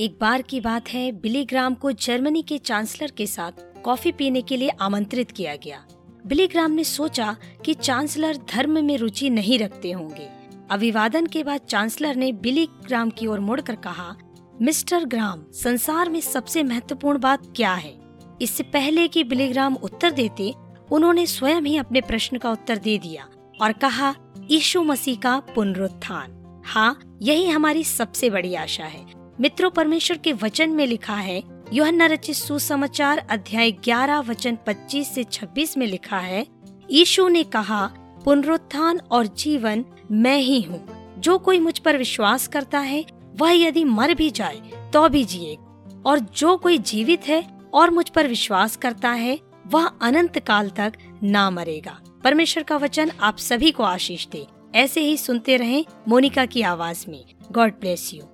एक बार की बात है, बिली ग्राम को जर्मनी के चांसलर के साथ कॉफ़ी पीने के लिए आमंत्रित किया गया। बिली ग्राम ने सोचा कि चांसलर धर्म में रुचि नहीं रखते होंगे। अभिवादन के बाद चांसलर ने बिली ग्राम की ओर मुड़कर कहा, मिस्टर ग्राम, संसार में सबसे महत्वपूर्ण बात क्या है? इससे पहले कि बिली ग्राम उत्तर देते, उन्होंने स्वयं ही अपने प्रश्न का उत्तर दे दिया और कहा, यीशु मसीह का पुनरुत्थान। हाँ यही हमारी सबसे बड़ी आशा है। मित्रों, परमेश्वर के वचन में लिखा है, योहन्ना रचित सुसमाचार अध्याय 11 वचन 25 से 26 में लिखा है, यीशु ने कहा, पुनरुत्थान और जीवन मैं ही हूँ। जो कोई मुझ पर विश्वास करता है, वह यदि मर भी जाए तो भी जिए। और जो कोई जीवित है और मुझ पर विश्वास करता है, वह अनंत काल तक ना मरेगा। परमेश्वर का वचन आप सभी को आशीष दे। ऐसे ही सुनते रहें मोनिका की आवाज़ में। God bless you.